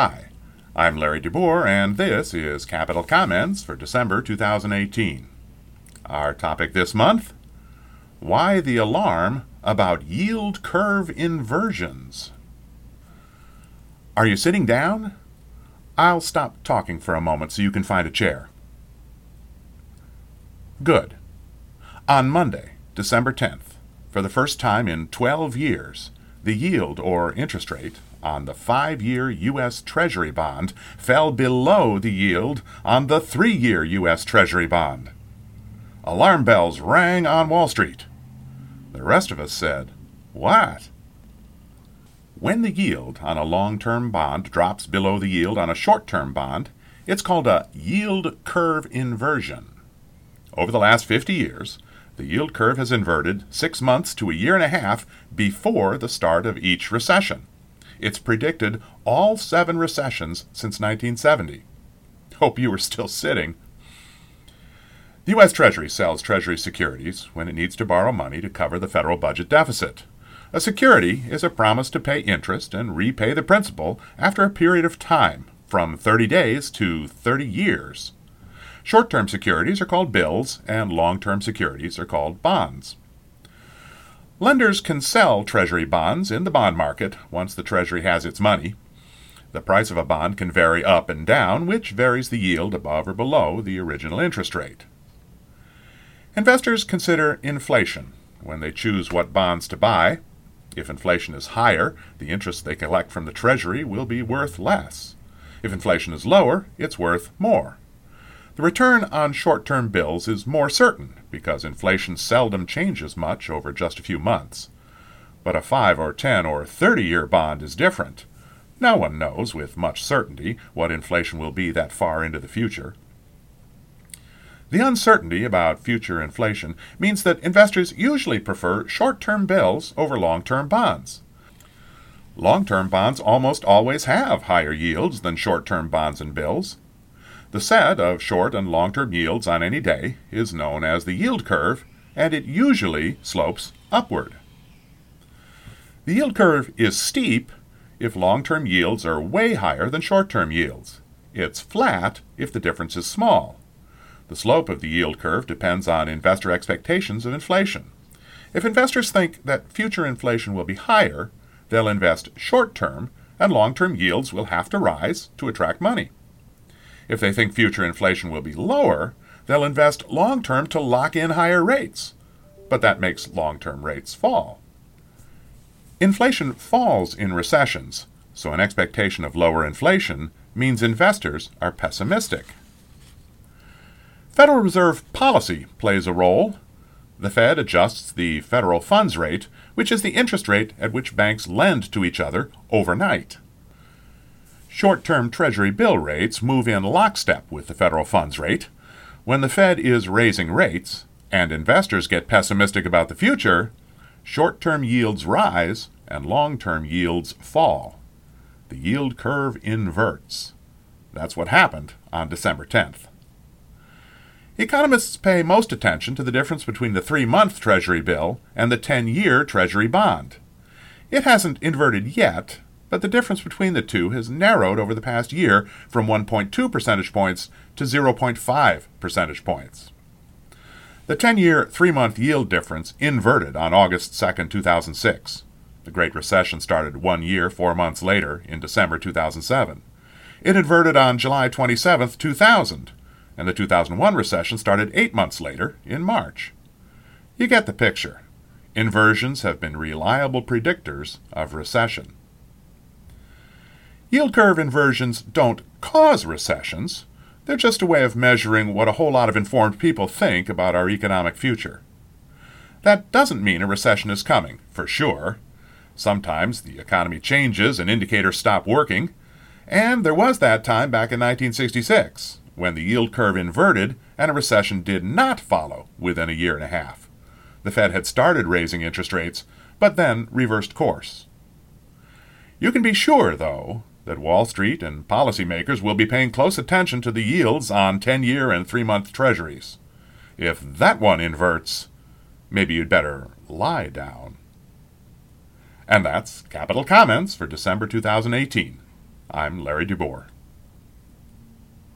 Hi, I'm Larry DeBoer, and this is Capital Comments for December 2018. Our topic this month Why the Alarm About Yield Curve Inversions. Are you sitting down? I'll stop talking for a moment so you can find a chair. Good. On Monday, December 10th, for the first time in 12 years, the yield or interest rate on the five year U.S. Treasury bond fell below the yield on the three year U.S. Treasury bond. Alarm bells rang on Wall Street. The rest of us said, What? When the yield on a long term bond drops below the yield on a short term bond, it's called a yield curve inversion. Over the last 50 years, the yield curve has inverted six months to a year and a half before the start of each recession. It's predicted all seven recessions since 1970. Hope you are still sitting. The U.S. Treasury sells Treasury securities when it needs to borrow money to cover the federal budget deficit. A security is a promise to pay interest and repay the principal after a period of time, from 30 days to 30 years. Short term securities are called bills, and long term securities are called bonds. Lenders can sell Treasury bonds in the bond market once the Treasury has its money. The price of a bond can vary up and down, which varies the yield above or below the original interest rate. Investors consider inflation when they choose what bonds to buy. If inflation is higher, the interest they collect from the Treasury will be worth less. If inflation is lower, it's worth more. The return on short term bills is more certain because inflation seldom changes much over just a few months. But a 5 or 10 or 30 year bond is different. No one knows with much certainty what inflation will be that far into the future. The uncertainty about future inflation means that investors usually prefer short term bills over long term bonds. Long term bonds almost always have higher yields than short term bonds and bills. The set of short and long term yields on any day is known as the yield curve, and it usually slopes upward. The yield curve is steep if long term yields are way higher than short term yields. It's flat if the difference is small. The slope of the yield curve depends on investor expectations of inflation. If investors think that future inflation will be higher, they'll invest short term, and long term yields will have to rise to attract money. If they think future inflation will be lower, they'll invest long term to lock in higher rates. But that makes long term rates fall. Inflation falls in recessions, so an expectation of lower inflation means investors are pessimistic. Federal Reserve policy plays a role. The Fed adjusts the federal funds rate, which is the interest rate at which banks lend to each other overnight. Short term Treasury bill rates move in lockstep with the federal funds rate. When the Fed is raising rates, and investors get pessimistic about the future, short term yields rise and long term yields fall. The yield curve inverts. That's what happened on December 10th. Economists pay most attention to the difference between the three month Treasury bill and the 10 year Treasury bond. It hasn't inverted yet, but the difference between the two has narrowed over the past year from 1.2 percentage points to 0.5 percentage points. The 10 year, three month yield difference inverted on August 2, 2006. The Great Recession started one year, four months later, in December 2007. It inverted on July 27, 2000, and the 2001 recession started eight months later, in March. You get the picture. Inversions have been reliable predictors of recession. Yield curve inversions don't cause recessions. They're just a way of measuring what a whole lot of informed people think about our economic future. That doesn't mean a recession is coming, for sure. Sometimes the economy changes and indicators stop working, and there was that time back in 1966 when the yield curve inverted and a recession did not follow within a year and a half. The Fed had started raising interest rates, but then reversed course. You can be sure, though, that Wall Street and policymakers will be paying close attention to the yields on 10 year and 3 month treasuries. If that one inverts, maybe you'd better lie down. And that's Capital Comments for December 2018. I'm Larry DeBoer.